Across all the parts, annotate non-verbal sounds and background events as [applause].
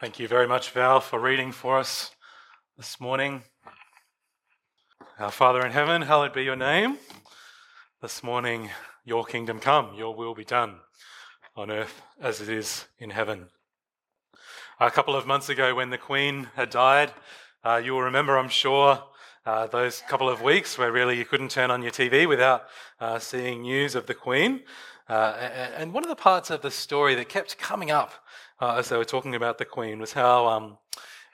Thank you very much, Val, for reading for us this morning. Our Father in heaven, hallowed be your name. This morning, your kingdom come, your will be done on earth as it is in heaven. A couple of months ago, when the Queen had died, uh, you will remember, I'm sure, uh, those couple of weeks where really you couldn't turn on your TV without uh, seeing news of the Queen. Uh, and one of the parts of the story that kept coming up uh, as they were talking about the Queen was how, um,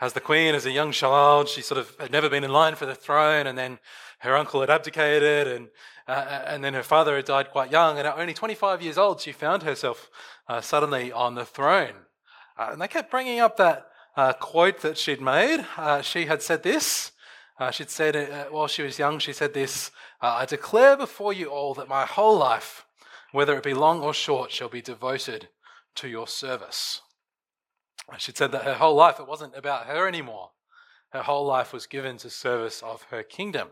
as the Queen, as a young child, she sort of had never been in line for the throne, and then her uncle had abdicated, and uh, and then her father had died quite young, and at only 25 years old, she found herself uh, suddenly on the throne. Uh, and they kept bringing up that uh, quote that she'd made. Uh, she had said this. Uh, she'd said while she was young, she said this I declare before you all that my whole life, whether it be long or short, shall be devoted to your service. She'd said that her whole life, it wasn't about her anymore. Her whole life was given to service of her kingdom.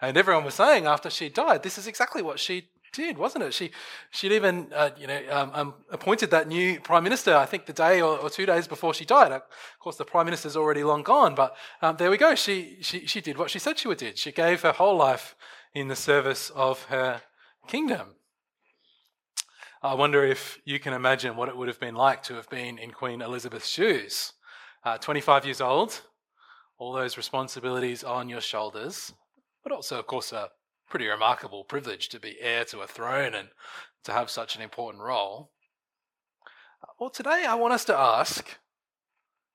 And everyone was saying after she died, this is exactly what she did, wasn't it? She, she'd even, uh, you know, um, um, appointed that new prime minister. I think the day or, or, two days before she died. Of course, the prime minister's already long gone, but um, there we go. She, she, she did what she said she would do. She gave her whole life in the service of her kingdom. I wonder if you can imagine what it would have been like to have been in Queen Elizabeth's shoes. Uh, 25 years old, all those responsibilities on your shoulders, but also, of course, a pretty remarkable privilege to be heir to a throne and to have such an important role. Uh, well, today I want us to ask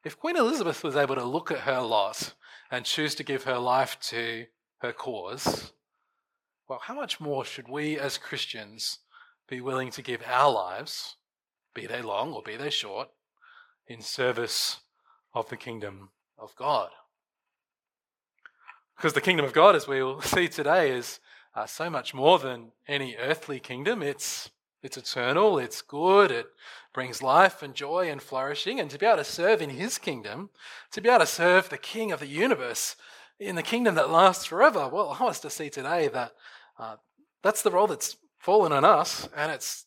if Queen Elizabeth was able to look at her lot and choose to give her life to her cause, well, how much more should we as Christians be willing to give our lives, be they long or be they short, in service of the kingdom of God. Because the kingdom of God, as we will [laughs] see today, is uh, so much more than any earthly kingdom. It's, it's eternal, it's good, it brings life and joy and flourishing. And to be able to serve in his kingdom, to be able to serve the king of the universe in the kingdom that lasts forever, well, I want us to see today that uh, that's the role that's fallen on us, and it's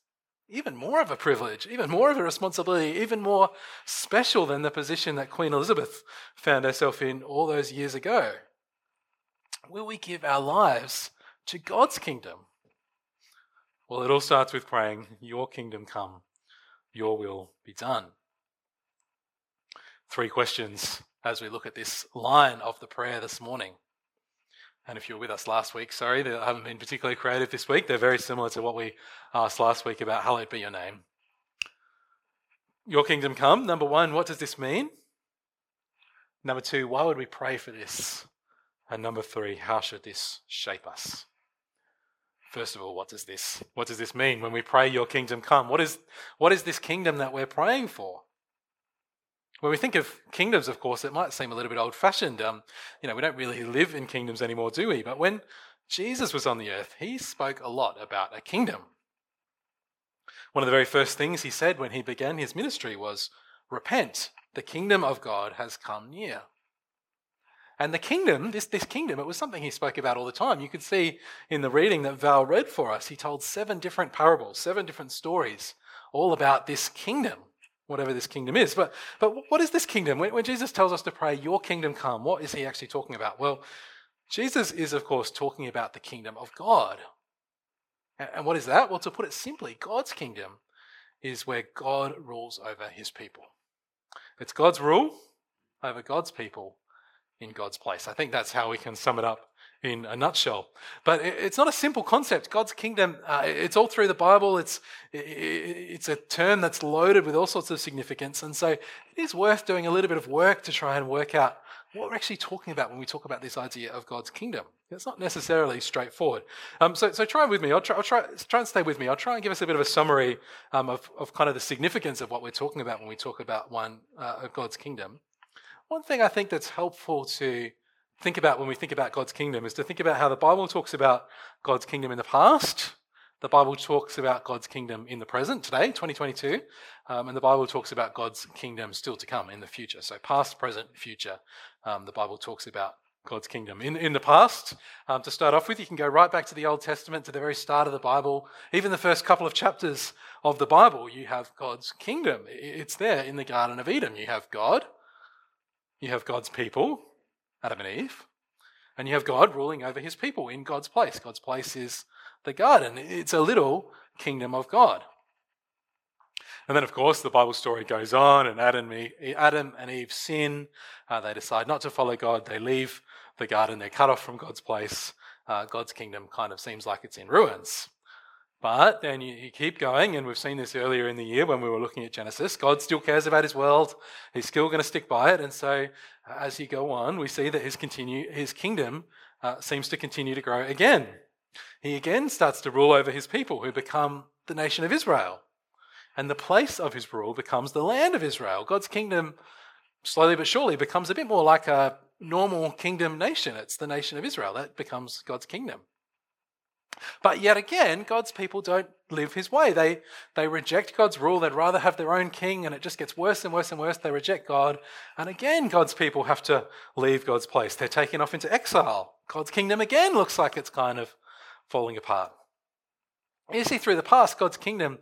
even more of a privilege, even more of a responsibility, even more special than the position that Queen Elizabeth found herself in all those years ago. Will we give our lives to God's kingdom? Well, it all starts with praying, Your kingdom come, Your will be done. Three questions as we look at this line of the prayer this morning. And if you were with us last week, sorry, they haven't been particularly creative this week. They're very similar to what we asked last week about hallowed be your name. Your kingdom come. Number one, what does this mean? Number two, why would we pray for this? And number three, how should this shape us? First of all, what does this what does this mean when we pray your kingdom come? What is what is this kingdom that we're praying for? When we think of kingdoms, of course, it might seem a little bit old fashioned. Um, you know, we don't really live in kingdoms anymore, do we? But when Jesus was on the earth, he spoke a lot about a kingdom. One of the very first things he said when he began his ministry was, Repent, the kingdom of God has come near. And the kingdom, this, this kingdom, it was something he spoke about all the time. You could see in the reading that Val read for us, he told seven different parables, seven different stories, all about this kingdom whatever this kingdom is. But, but what is this kingdom? When, when Jesus tells us to pray, Your kingdom come, what is he actually talking about? Well, Jesus is, of course, talking about the kingdom of God. And, and what is that? Well, to put it simply, God's kingdom is where God rules over his people. It's God's rule over God's people in God's place. I think that's how we can sum it up in a nutshell. But it's not a simple concept. God's kingdom, uh, it's all through the Bible. It's, it's a term that's loaded with all sorts of significance. And so it is worth doing a little bit of work to try and work out what we're actually talking about when we talk about this idea of God's kingdom. It's not necessarily straightforward. Um, so, so try with me. I'll try, I'll try, try and stay with me. I'll try and give us a bit of a summary um, of, of kind of the significance of what we're talking about when we talk about one uh, of God's kingdom. One thing I think that's helpful to think about when we think about God's kingdom is to think about how the Bible talks about God's kingdom in the past. The Bible talks about God's kingdom in the present, today, 2022, um, and the Bible talks about God's kingdom still to come in the future. So, past, present, future, um, the Bible talks about God's kingdom. In, in the past, um, to start off with, you can go right back to the Old Testament, to the very start of the Bible. Even the first couple of chapters of the Bible, you have God's kingdom. It's there in the Garden of Eden. You have God, you have God's people, Adam and Eve, and you have God ruling over his people in God's place. God's place is the garden, it's a little kingdom of God. And then, of course, the Bible story goes on, and Adam, and Eve sin. Uh, they decide not to follow God. They leave the garden. They're cut off from God's place. Uh, God's kingdom kind of seems like it's in ruins. But then you, you, keep going, and we've seen this earlier in the year when we were looking at Genesis. God still cares about his world. He's still going to stick by it. And so, as you go on, we see that his, continue, his kingdom uh, seems to continue to grow again. He again starts to rule over his people, who become the nation of Israel. And the place of his rule becomes the land of Israel. God's kingdom, slowly but surely, becomes a bit more like a normal kingdom nation. It's the nation of Israel. That becomes God's kingdom. But yet again, God's people don't live his way. They, they reject God's rule. They'd rather have their own king, and it just gets worse and worse and worse. They reject God. And again, God's people have to leave God's place. They're taken off into exile. God's kingdom again looks like it's kind of falling apart. You see, through the past, God's kingdom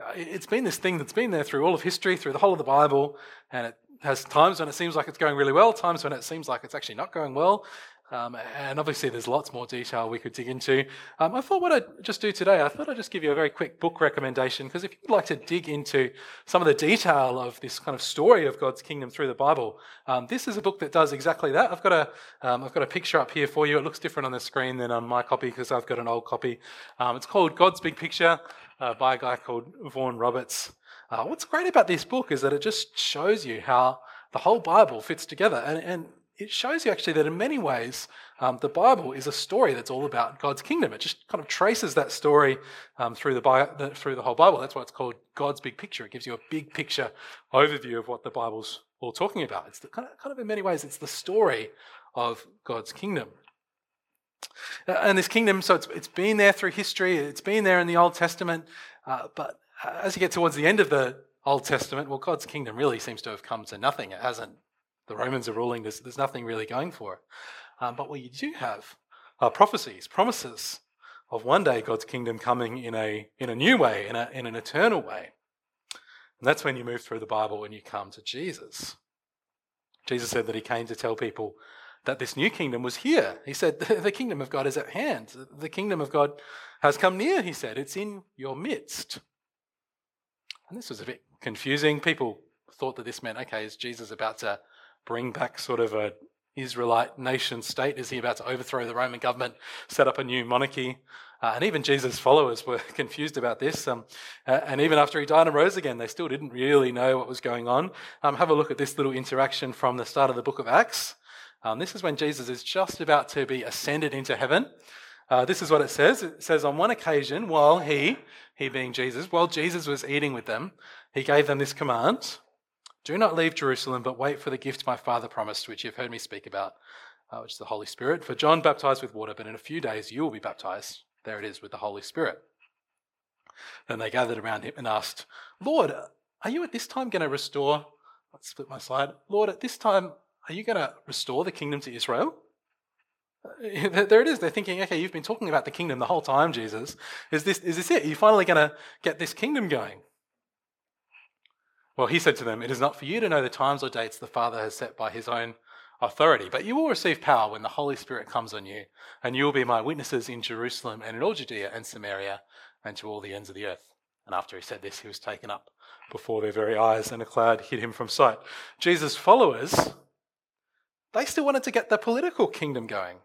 uh, it's been this thing that's been there through all of history, through the whole of the Bible, and it has times when it seems like it's going really well, times when it seems like it's actually not going well. Um, and obviously, there's lots more detail we could dig into. Um, I thought what I'd just do today, I thought I'd just give you a very quick book recommendation because if you'd like to dig into some of the detail of this kind of story of God's kingdom through the Bible, um, this is a book that does exactly that. I've got a, have um, got a picture up here for you. It looks different on the screen than on my copy because I've got an old copy. Um, it's called God's Big Picture uh, by a guy called Vaughan Roberts. Uh, what's great about this book is that it just shows you how the whole Bible fits together. And, and it shows you actually that in many ways, um, the Bible is a story that's all about God's kingdom. It just kind of traces that story um, through, the, the, through the whole Bible. That's why it's called God's big picture. It gives you a big picture overview of what the Bible's all talking about. It's kind, of, kind of in many ways, it's the story of God's kingdom. Uh, and this kingdom, so it's, it's been there through history, it's been there in the Old Testament, uh, but as you get towards the end of the Old Testament, well, God's kingdom really seems to have come to nothing. It hasn't the Romans are ruling, there's, there's nothing really going for it. Um, but what you do have are prophecies, promises of one day God's kingdom coming in a, in a new way, in, a, in an eternal way. And that's when you move through the Bible and you come to Jesus. Jesus said that he came to tell people that this new kingdom was here. He said, The kingdom of God is at hand. The kingdom of God has come near, he said. It's in your midst. And this was a bit confusing. People thought that this meant, okay, is Jesus about to bring back sort of a Israelite nation state? Is he about to overthrow the Roman government, set up a new monarchy? Uh, and even Jesus' followers [laughs] were confused about this. Um, uh, and even after he died and rose again, they still didn't really know what was going on. Um, have a look at this little interaction from the start of the book of Acts. Um, this is when Jesus is just about to be ascended into heaven. Uh, this is what it says. It says, On one occasion, while he, he being Jesus, while Jesus was eating with them, he gave them this command do not leave Jerusalem, but wait for the gift my Father promised, which you've heard me speak about, uh, which is the Holy Spirit. For John baptized with water, but in a few days you will be baptized. There it is, with the Holy Spirit. Then they gathered around him and asked, Lord, are you at this time going to restore? Let's split my slide. Lord, at this time, are you going to restore the kingdom to Israel? Uh, [laughs] there it is. They're thinking, okay, you've been talking about the kingdom the whole time, Jesus. Is this, is this it? Are you finally going to get this kingdom going? Well, he said to them, It is not for you to know the times or dates the Father has set by his own authority, but you will receive power when the Holy Spirit comes on you, and you will be my witnesses in Jerusalem and in all Judea and Samaria and to all the ends of the earth. And after he said this, he was taken up before their very eyes, and a cloud hid him from sight. Jesus' followers, they still wanted to get the political kingdom going.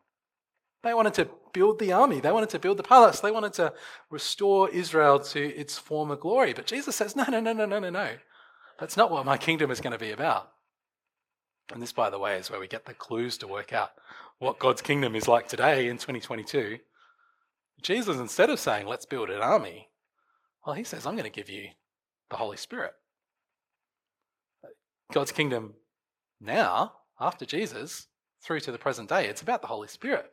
They wanted to build the army. They wanted to build the palace. They wanted to restore Israel to its former glory. But Jesus says, no, no, no, no, no, no, no. That's not what my kingdom is going to be about. And this, by the way, is where we get the clues to work out what God's kingdom is like today in 2022. Jesus, instead of saying, let's build an army, well, he says, I'm going to give you the Holy Spirit. God's kingdom now, after Jesus, through to the present day, it's about the Holy Spirit.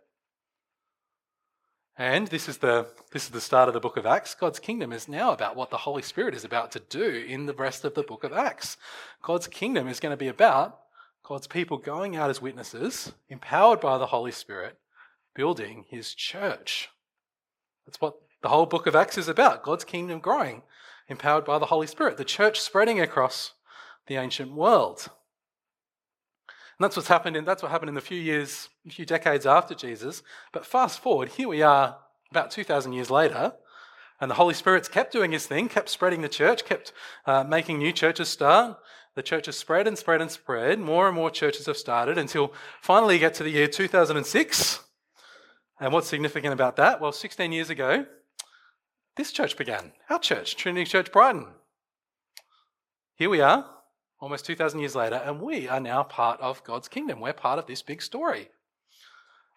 And this is the this is the start of the book of Acts. God's kingdom is now about what the Holy Spirit is about to do in the rest of the book of Acts. God's kingdom is going to be about God's people going out as witnesses, empowered by the Holy Spirit, building his church. That's what the whole book of Acts is about God's kingdom growing, empowered by the Holy Spirit, the church spreading across the ancient world. And that's what's happened in, that's what happened in the few years, a few decades after Jesus. But fast forward, here we are about 2,000 years later, and the Holy Spirit's kept doing his thing, kept spreading the church, kept uh, making new churches start. The church has spread and spread and spread. More and more churches have started until finally you get to the year 2006. And what's significant about that? Well, 16 years ago, this church began. Our church, Trinity Church Brighton. Here we are, almost 2,000 years later, and we are now part of God's kingdom. We're part of this big story.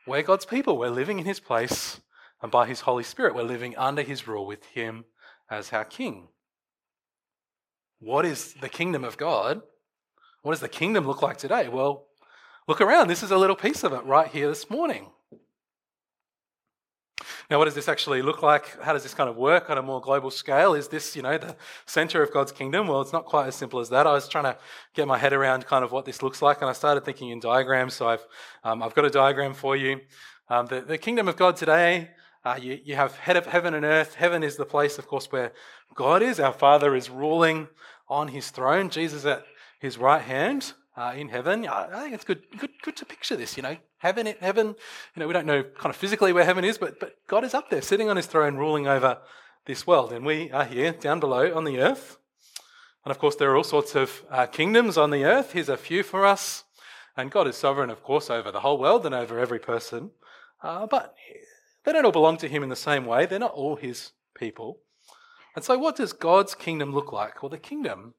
We're God's people. We're living in His place, and by His Holy Spirit, we're living under His rule with Him as our King. What is the kingdom of God? What does the kingdom look like today? Well, look around. This is a little piece of it right here this morning. Now, what does this actually look like? How does this kind of work on a more global scale? Is this, you know, the center of God's kingdom? Well, it's not quite as simple as that. I was trying to get my head around kind of what this looks like, and I started thinking in diagrams. So I've, um, I've got a diagram for you. Um, the, the, kingdom of God today, uh, you, you have head of heaven and earth. Heaven is the place, of course, where God is. Our Father is ruling on his throne. Jesus at his right hand uh, in heaven. I think it's good, good, good to picture this. You know, heaven, heaven. You know, we don't know kind of physically where heaven is, but but God is up there, sitting on His throne, ruling over this world, and we are here down below on the earth. And of course, there are all sorts of uh, kingdoms on the earth. Here's a few for us. And God is sovereign, of course, over the whole world and over every person. Uh, but they don't all belong to Him in the same way. They're not all His people. And so, what does God's kingdom look like? Well, the kingdom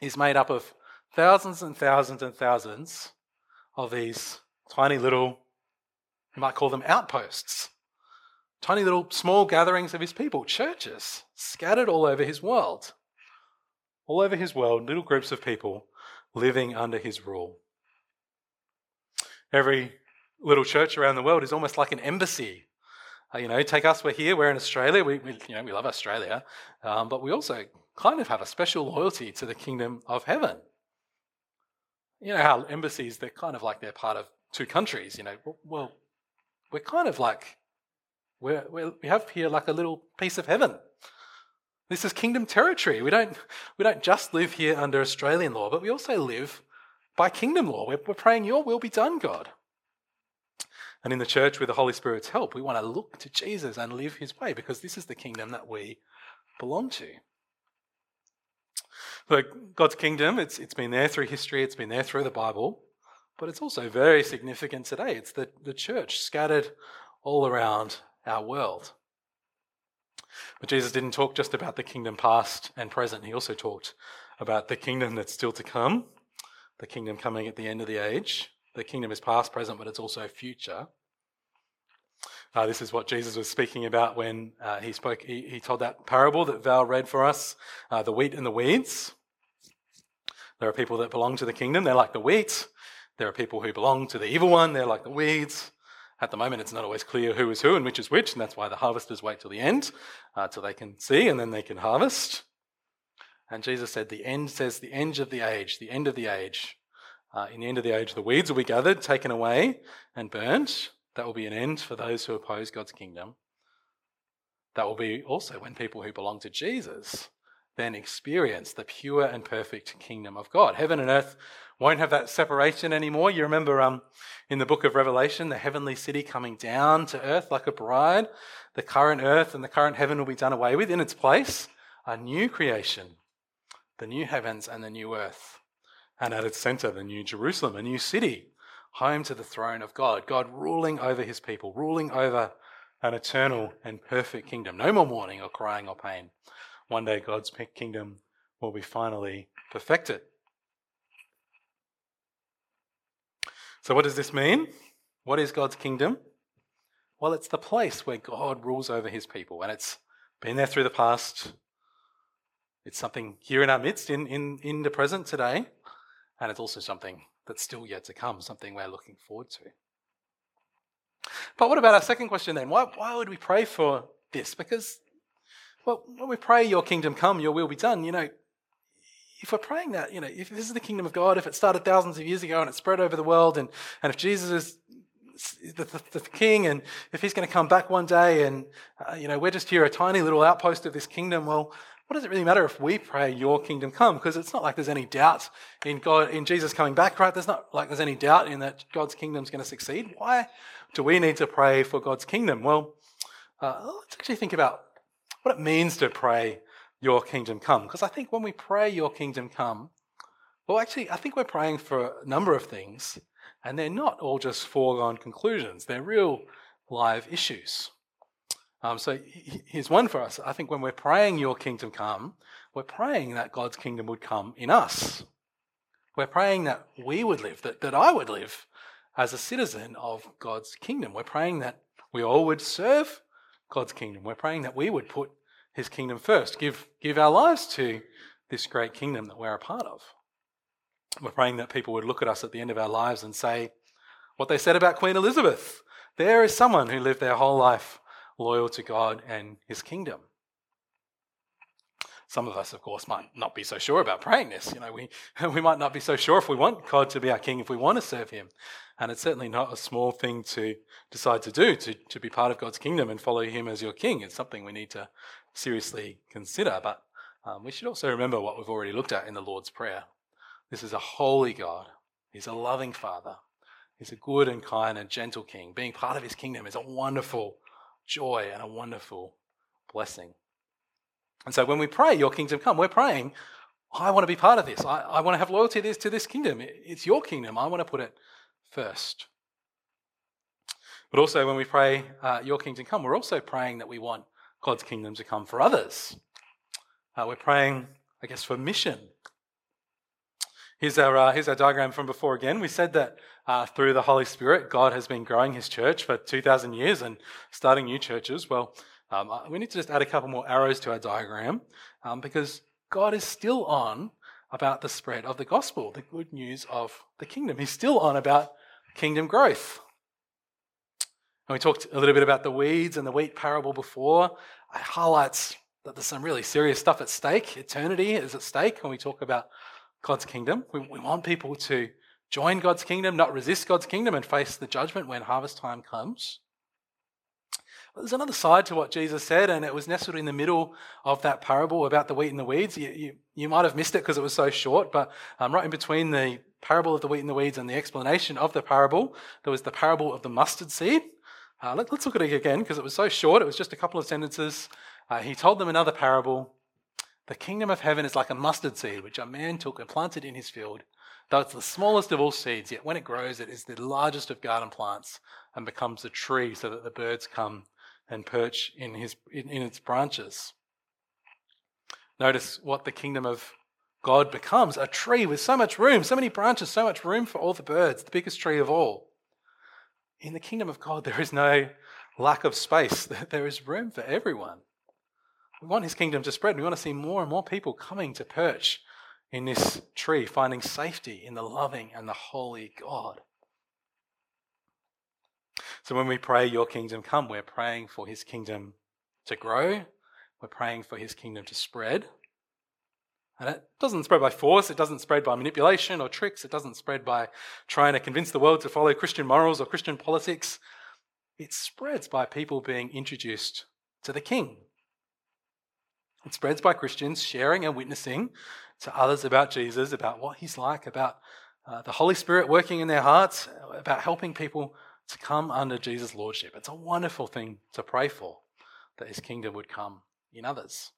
is made up of thousands and thousands and thousands of these tiny little, you might call them outposts, tiny little small gatherings of his people, churches scattered all over his world. All over his world, little groups of people living under his rule. Every little church around the world is almost like an embassy. Uh, you know, take us, we're here, we're in Australia, we, we you know, we love Australia, um, but we also kind of have a special loyalty to the kingdom of heaven. You know how embassies, they're kind of like they're part of two countries, you know. Well, we're kind of like, we're, we're, we have here like a little piece of heaven. This is kingdom territory. We don't, we don't just live here under Australian law, but we also live by kingdom law. We're, we're praying, Your will be done, God. And in the church, with the Holy Spirit's help, we want to look to Jesus and live his way because this is the kingdom that we belong to. But God's kingdom, it's, it's been there through history, it's been there through the Bible, but it's also very significant today. It's the, the church scattered all around our world. But Jesus didn't talk just about the kingdom past and present, he also talked about the kingdom that's still to come, the kingdom coming at the end of the age. The kingdom is past, present, but it's also future. Uh, this is what Jesus was speaking about when uh, he spoke. He, he, told that parable that Val read for us uh, the wheat and the weeds. There are people that belong to the kingdom, they're like the wheat. There are people who belong to the evil one, they're like the weeds. At the moment, it's not always clear who is who and which is which, and that's why the harvesters wait till the end, uh, till they can see and then they can harvest. And Jesus said, The end says, the end of the age, the end of the age. Uh, in the end of the age, the weeds will be gathered, taken away, and burnt. That will be an end for those who oppose God's kingdom. That will be also when people who belong to Jesus then experience the pure and perfect kingdom of God. Heaven and earth won't have that separation anymore. You remember um, in the book of Revelation, the heavenly city coming down to earth like a bride. The current earth and the current heaven will be done away with. In its place, a new creation, the new heavens and the new earth. And at its center, the new Jerusalem, a new city, home to the throne of God. God ruling over his people, ruling over an eternal and perfect kingdom. No more mourning or crying or pain. One day, God's kingdom will be finally perfected. So, what does this mean? What is God's kingdom? Well, it's the place where God rules over his people, and it's been there through the past. It's something here in our midst, in, in, in the present today, and it's also something that's still yet to come, something we're looking forward to. But what about our second question then? Why, why would we pray for this? Because, well, when we pray, Your kingdom come, Your will be done, you know, if we're praying that, you know, if this is the kingdom of God, if it started thousands of years ago and it spread over the world, and, and if Jesus is the, the, the king, and if he's going to come back one day, and, uh, you know, we're just here, a tiny little outpost of this kingdom, well, what does it really matter if we pray, Your kingdom come? Because it's not like there's any doubt in God, in Jesus coming back, right? There's not like there's any doubt in that God's kingdom is going to succeed. Why do we need to pray for God's kingdom? Well, uh, let's actually think about what it means to pray, Your kingdom come. Because I think when we pray, Your kingdom come, well, actually, I think we're praying for a number of things, and they're not all just foregone conclusions, they're real live issues. Um, so here's one for us. I think when we're praying, Your kingdom come, we're praying that God's kingdom would come in us. We're praying that we would live, that, that I would live as a citizen of God's kingdom. We're praying that we all would serve God's kingdom. We're praying that we would put his kingdom first, give, give our lives to this great kingdom that we're a part of. We're praying that people would look at us at the end of our lives and say, what they said about Queen Elizabeth. There is someone who lived their whole life loyal to God and his kingdom. Some of us, of course, might not be so sure about praying this. You know, we, [laughs] we might not be so sure if we want God to be our king, if we want to serve him. And it's certainly not a small thing to decide to do, to, to be part of God's kingdom and follow him as your king. It's something we need to seriously consider. But um, we should also remember what we've already looked at in the Lord's Prayer. This is a holy God, He's a loving Father, He's a good and kind and gentle King. Being part of His kingdom is a wonderful joy and a wonderful blessing. And so when we pray, Your kingdom come, we're praying, I want to be part of this. I, I want to have loyalty to this, to this kingdom. It's your kingdom. I want to put it first. But also, when we pray, uh, Your kingdom come, we're also praying that we want God's kingdom to come for others. Uh, we're praying, I guess, for mission. Here's our, uh, here's our diagram from before again. We said that uh, through the Holy Spirit, God has been growing his church for 2,000 years and starting new churches. Well, um, uh, we need to just add a couple more arrows to our diagram um, because God is still on about the spread of the gospel, the good news of the kingdom. He's still on about kingdom growth. And we talked a little bit about the weeds and the wheat parable before. It highlights that there's some really serious stuff at stake. Eternity is at stake when we talk about God's kingdom. We, we want people to join God's kingdom, not resist God's kingdom, and face the judgment when harvest time comes. But there's another side to what Jesus said, and it was nestled in the middle of that parable about the wheat and the weeds. You, you, you might have missed it because it was so short, but um, right in between the parable of the wheat and the weeds and the explanation of the parable, there was the parable of the mustard seed. Uh, let, us look at it again because it was so short. It was just a couple of sentences. Uh, he told them another parable. The kingdom of heaven is like a mustard seed, which a man took and planted in his field. Though it's the smallest of all seeds, yet when it grows, it is the largest of garden plants and becomes a tree so that the birds come and perch in, his, in, in its branches. Notice what the kingdom of God becomes a tree with so much room, so many branches, so much room for all the birds, the biggest tree of all. In the kingdom of God, there is no lack of space, [laughs] there is room for everyone. We want his kingdom to spread. We want to see more and more people coming to perch in this tree, finding safety in the loving and the holy God. So when we pray, Your kingdom come, we're praying for His kingdom to grow, we're praying for His kingdom to spread. And it doesn't spread by force, it doesn't spread by manipulation or tricks, it doesn't spread by trying to convince the world to follow Christian morals or Christian politics. It spreads by people being introduced to the King. It spreads by Christians sharing and witnessing to others about Jesus, about what he's like, about uh, the Holy Spirit working in their hearts, about helping people to come under Jesus' lordship. It's a wonderful thing to pray for, that his kingdom would come in others.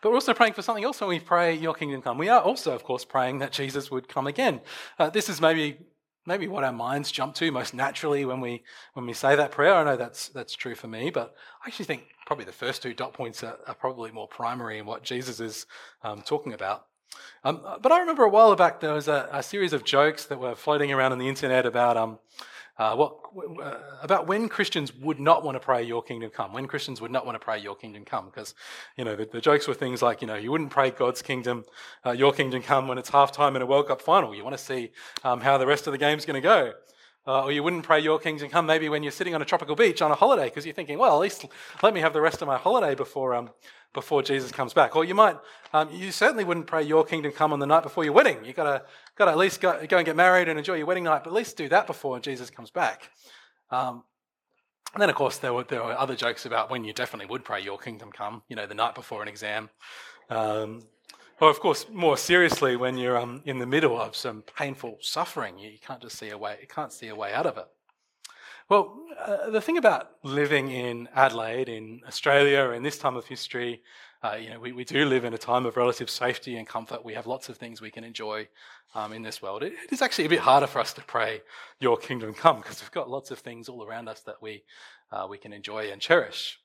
But we're also praying for something else when we pray, Your kingdom come. We are also, of course, praying that Jesus would come again. Uh, this is maybe maybe what our minds jump to most naturally when we when we say that prayer. I know that's that's true for me, but I actually think probably the first two dot points are, are probably more primary in what Jesus is um, talking about. Um, but I remember a while back there was a, a, series of jokes that were floating around on the internet about um, uh, what uh, about when Christians would not want to pray "Your kingdom come"? When Christians would not want to pray "Your kingdom come"? Because you know the, the, jokes were things like you know you wouldn't pray God's kingdom, uh, "Your kingdom come" when it's halftime in a World Cup final. You want to see um, how the rest of the game's going to go. Uh, or you wouldn't pray your kingdom come maybe when you're sitting on a tropical beach on a holiday because you're thinking, well, at least let me have the rest of my holiday before, um, before Jesus comes back. Or you might, um, you certainly wouldn't pray your kingdom come on the night before your wedding. You've got to, got to at least go, go and get married and enjoy your wedding night, but at least do that before Jesus comes back. Um, and then, of course, there were, there were other jokes about when you definitely would pray your kingdom come, you know, the night before an exam. Um, or, of course, more seriously, when you're um, in the middle of some painful suffering, you can't just see a way, you can't see a way out of it. Well, uh, the thing about living in Adelaide, in Australia, in this time of history, uh, you know, we, we do live in a time of relative safety and comfort. We have lots of things we can enjoy um, in this world. It, it is actually a bit harder for us to pray, Your kingdom come, because we've got lots of things all around us that we, uh, we can enjoy and cherish.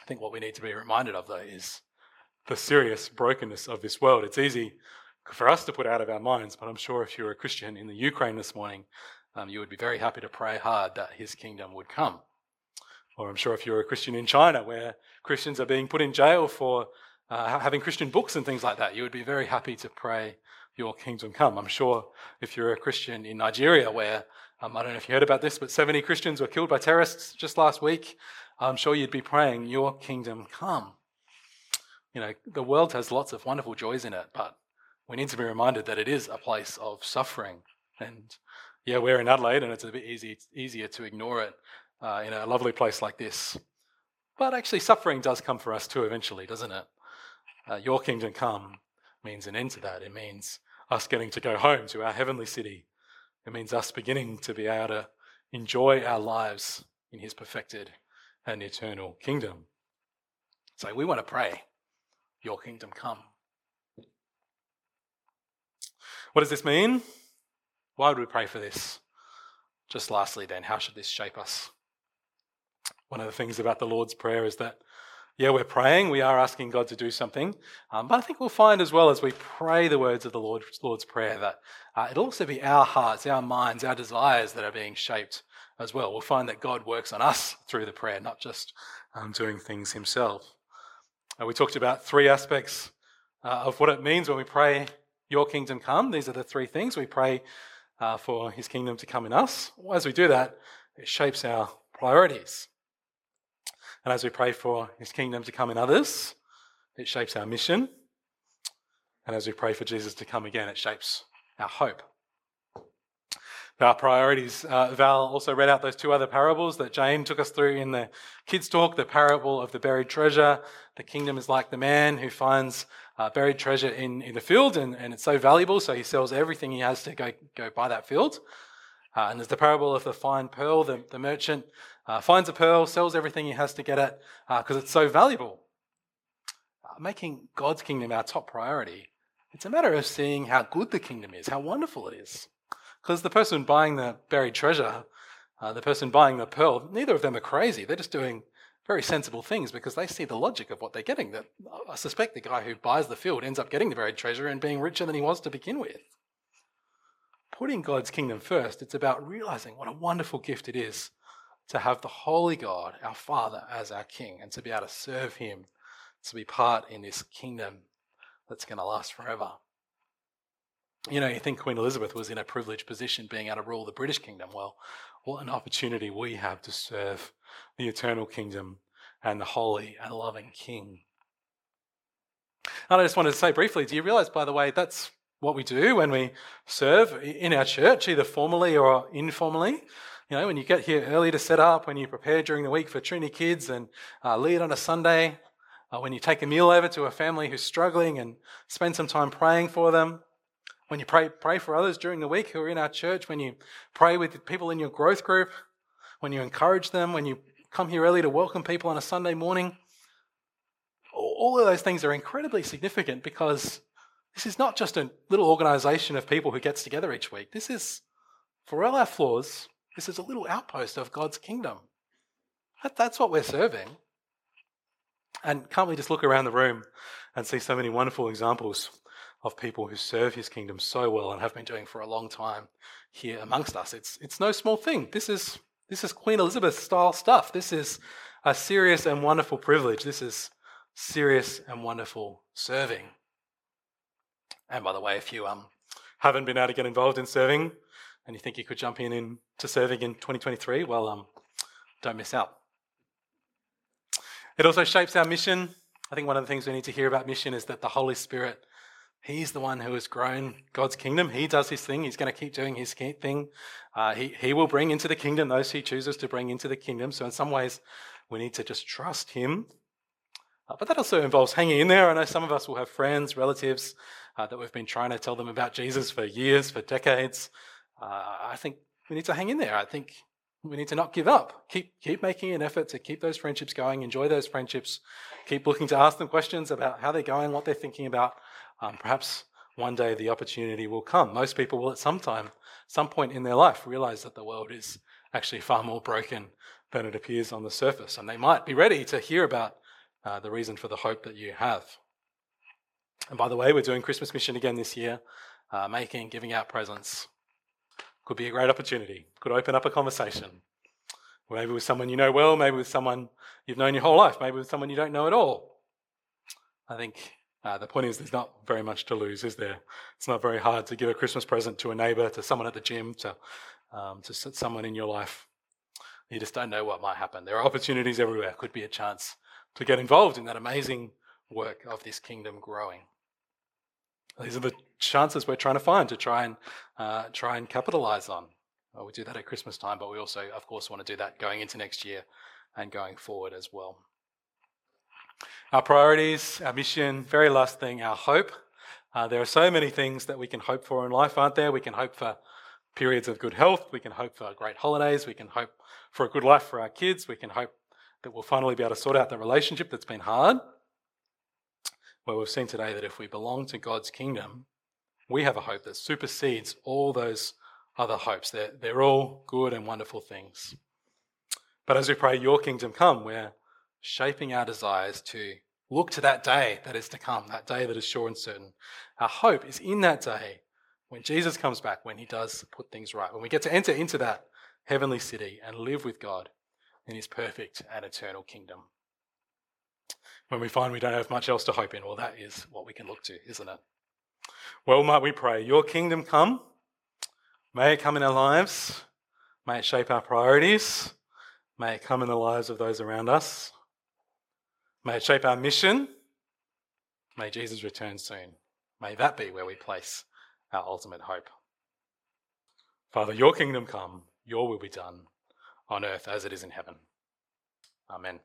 I think what we need to be reminded of, though, is the serious brokenness of this world. It's easy for us to put out of our minds, but I'm sure if you're a Christian in the Ukraine this morning, um, you would be very happy to pray hard that his kingdom would come. Or I'm sure if you're a Christian in China, where Christians are being put in jail for uh, having Christian books and things like that, you would be very happy to pray, Your kingdom come. I'm sure if you're a Christian in Nigeria, where um, I don't know if you heard about this, but 70 Christians were killed by terrorists just last week, I'm sure you'd be praying, Your kingdom come. You know, the world has lots of wonderful joys in it, but we need to be reminded that it is a place of suffering. And yeah, we're in Adelaide, and it's a bit easy, easier to ignore it uh, in a lovely place like this. But actually, suffering does come for us too eventually, doesn't it? Uh, your kingdom come means an end to that. It means us getting to go home to our heavenly city. It means us beginning to be able to enjoy our lives in his perfected and eternal kingdom. So we want to pray, Your kingdom come. What does this mean? Why would we pray for this? Just lastly, then, how should this shape us? One of the things about the Lord's Prayer is that, yeah, we're praying, we are asking God to do something, um, but I think we'll find as well as we pray the words of the Lord, Lord's Prayer that uh, it'll also be our hearts, our minds, our desires that are being shaped as well. We'll find that God works on us through the prayer, not just um, doing things Himself. Uh, we talked about three aspects uh, of what it means when we pray, Your kingdom come. These are the three things. We pray uh, for His kingdom to come in us. As we do that, it shapes our priorities. And as we pray for his kingdom to come in others, it shapes our mission. And as we pray for Jesus to come again, it shapes our hope. Our priorities. Uh, Val also read out those two other parables that Jane took us through in the kids' talk the parable of the buried treasure. The kingdom is like the man who finds uh, buried treasure in, in the field, and, and it's so valuable, so he sells everything he has to go, go buy that field. Uh, and there's the parable of the fine pearl, the, the merchant uh, finds a pearl, sells everything he has to get it because uh, it's so valuable. Uh, making God's kingdom our top priority, it's a matter of seeing how good the kingdom is, how wonderful it is. Because the person buying the buried treasure, uh, the person buying the pearl, neither of them are crazy. They're just doing very sensible things because they see the logic of what they're getting. That I suspect the guy who buys the field ends up getting the buried treasure and being richer than he was to begin with. Putting God's kingdom first, it's about realizing what a wonderful gift it is to have the Holy God, our Father, as our King and to be able to serve Him, to be part in this kingdom that's going to last forever. You know, you think Queen Elizabeth was in a privileged position being able to rule the British kingdom. Well, what an opportunity we have to serve the eternal kingdom and the holy and loving King. And I just wanted to say briefly do you realize, by the way, that's what we do when we serve in our church, either formally or informally? You know, when you get here early to set up, when you prepare during the week for Trinity Kids and uh, lead on a Sunday, uh, when you take a meal over to a family who's struggling and spend some time praying for them, when you pray, pray for others during the week who are in our church, when you pray with people in your growth group, when you encourage them, when you come here early to welcome people on a Sunday morning, all of those things are incredibly significant because this is not just a little organization of people who gets together each week. This is, for all our flaws, this is a little outpost of God's kingdom. That, that's what we're serving. And can't we just look around the room and see so many wonderful examples of people who serve his kingdom so well and have been doing for a long time here amongst us? It's, it's no small thing. This is, this is Queen Elizabeth style stuff. This is a serious and wonderful privilege. This is serious and wonderful serving. And by the way, if you um, haven't been able to get involved in serving, and you think you could jump in, in to serving in 2023, well, um, don't miss out. It also shapes our mission. I think one of the things we need to hear about mission is that the Holy Spirit, He's the one who has grown God's kingdom. He does His thing. He's going to keep doing His thing. Uh, he, he will bring into the kingdom those He chooses to bring into the kingdom. So, in some ways, we need to just trust Him. Uh, but that also involves hanging in there. I know some of us will have friends, relatives uh, that we've been trying to tell them about Jesus for years, for decades. Uh, I think we need to hang in there. I think we need to not give up. Keep keep making an effort to keep those friendships going. Enjoy those friendships. Keep looking to ask them questions about how they're going, what they're thinking about. Um, perhaps one day the opportunity will come. Most people will at some time, some point in their life, realize that the world is actually far more broken than it appears on the surface, and they might be ready to hear about uh, the reason for the hope that you have. And by the way, we're doing Christmas mission again this year, uh, making, giving out presents could be a great opportunity, could open up a conversation. Maybe with someone you know well, maybe with someone you've known your whole life, maybe with someone you don't know at all. I think uh, the point is there's not very much to lose, is there? It's not very hard to give a Christmas present to a neighbor, to someone at the gym, to, um, to someone in your life. You just don't know what might happen. There are opportunities everywhere. Could be a chance to get involved in that amazing work of this kingdom growing. These are the chances we're trying to find to try and uh, try and capitalize on. Well, we do that at Christmas time, but we also, of course, want to do that going into next year and going forward as well. Our priorities, our mission, very last thing, our hope. Uh, there are so many things that we can hope for in life, aren't there? We can hope for periods of good health. We can hope for great holidays. We can hope for a good life for our kids. We can hope that we'll finally be able to sort out the relationship that's been hard. Well, we've seen today that if we belong to God's kingdom, we have a hope that supersedes all those other hopes. They're, they're all good and wonderful things. But as we pray, Your kingdom come, we're shaping our desires to look to that day that is to come, that day that is sure and certain. Our hope is in that day when Jesus comes back, when He does put things right, when we get to enter into that heavenly city and live with God in His perfect and eternal kingdom when we find we don't have much else to hope in, well, that is what we can look to, isn't it? Well, might we pray, Your kingdom come. May it come in our lives. May it shape our priorities. May it come in the lives of those around us. May it shape our mission. May Jesus return soon. May that be where we place our ultimate hope. Father, your kingdom come, your will be done on earth as it is in heaven. Amen.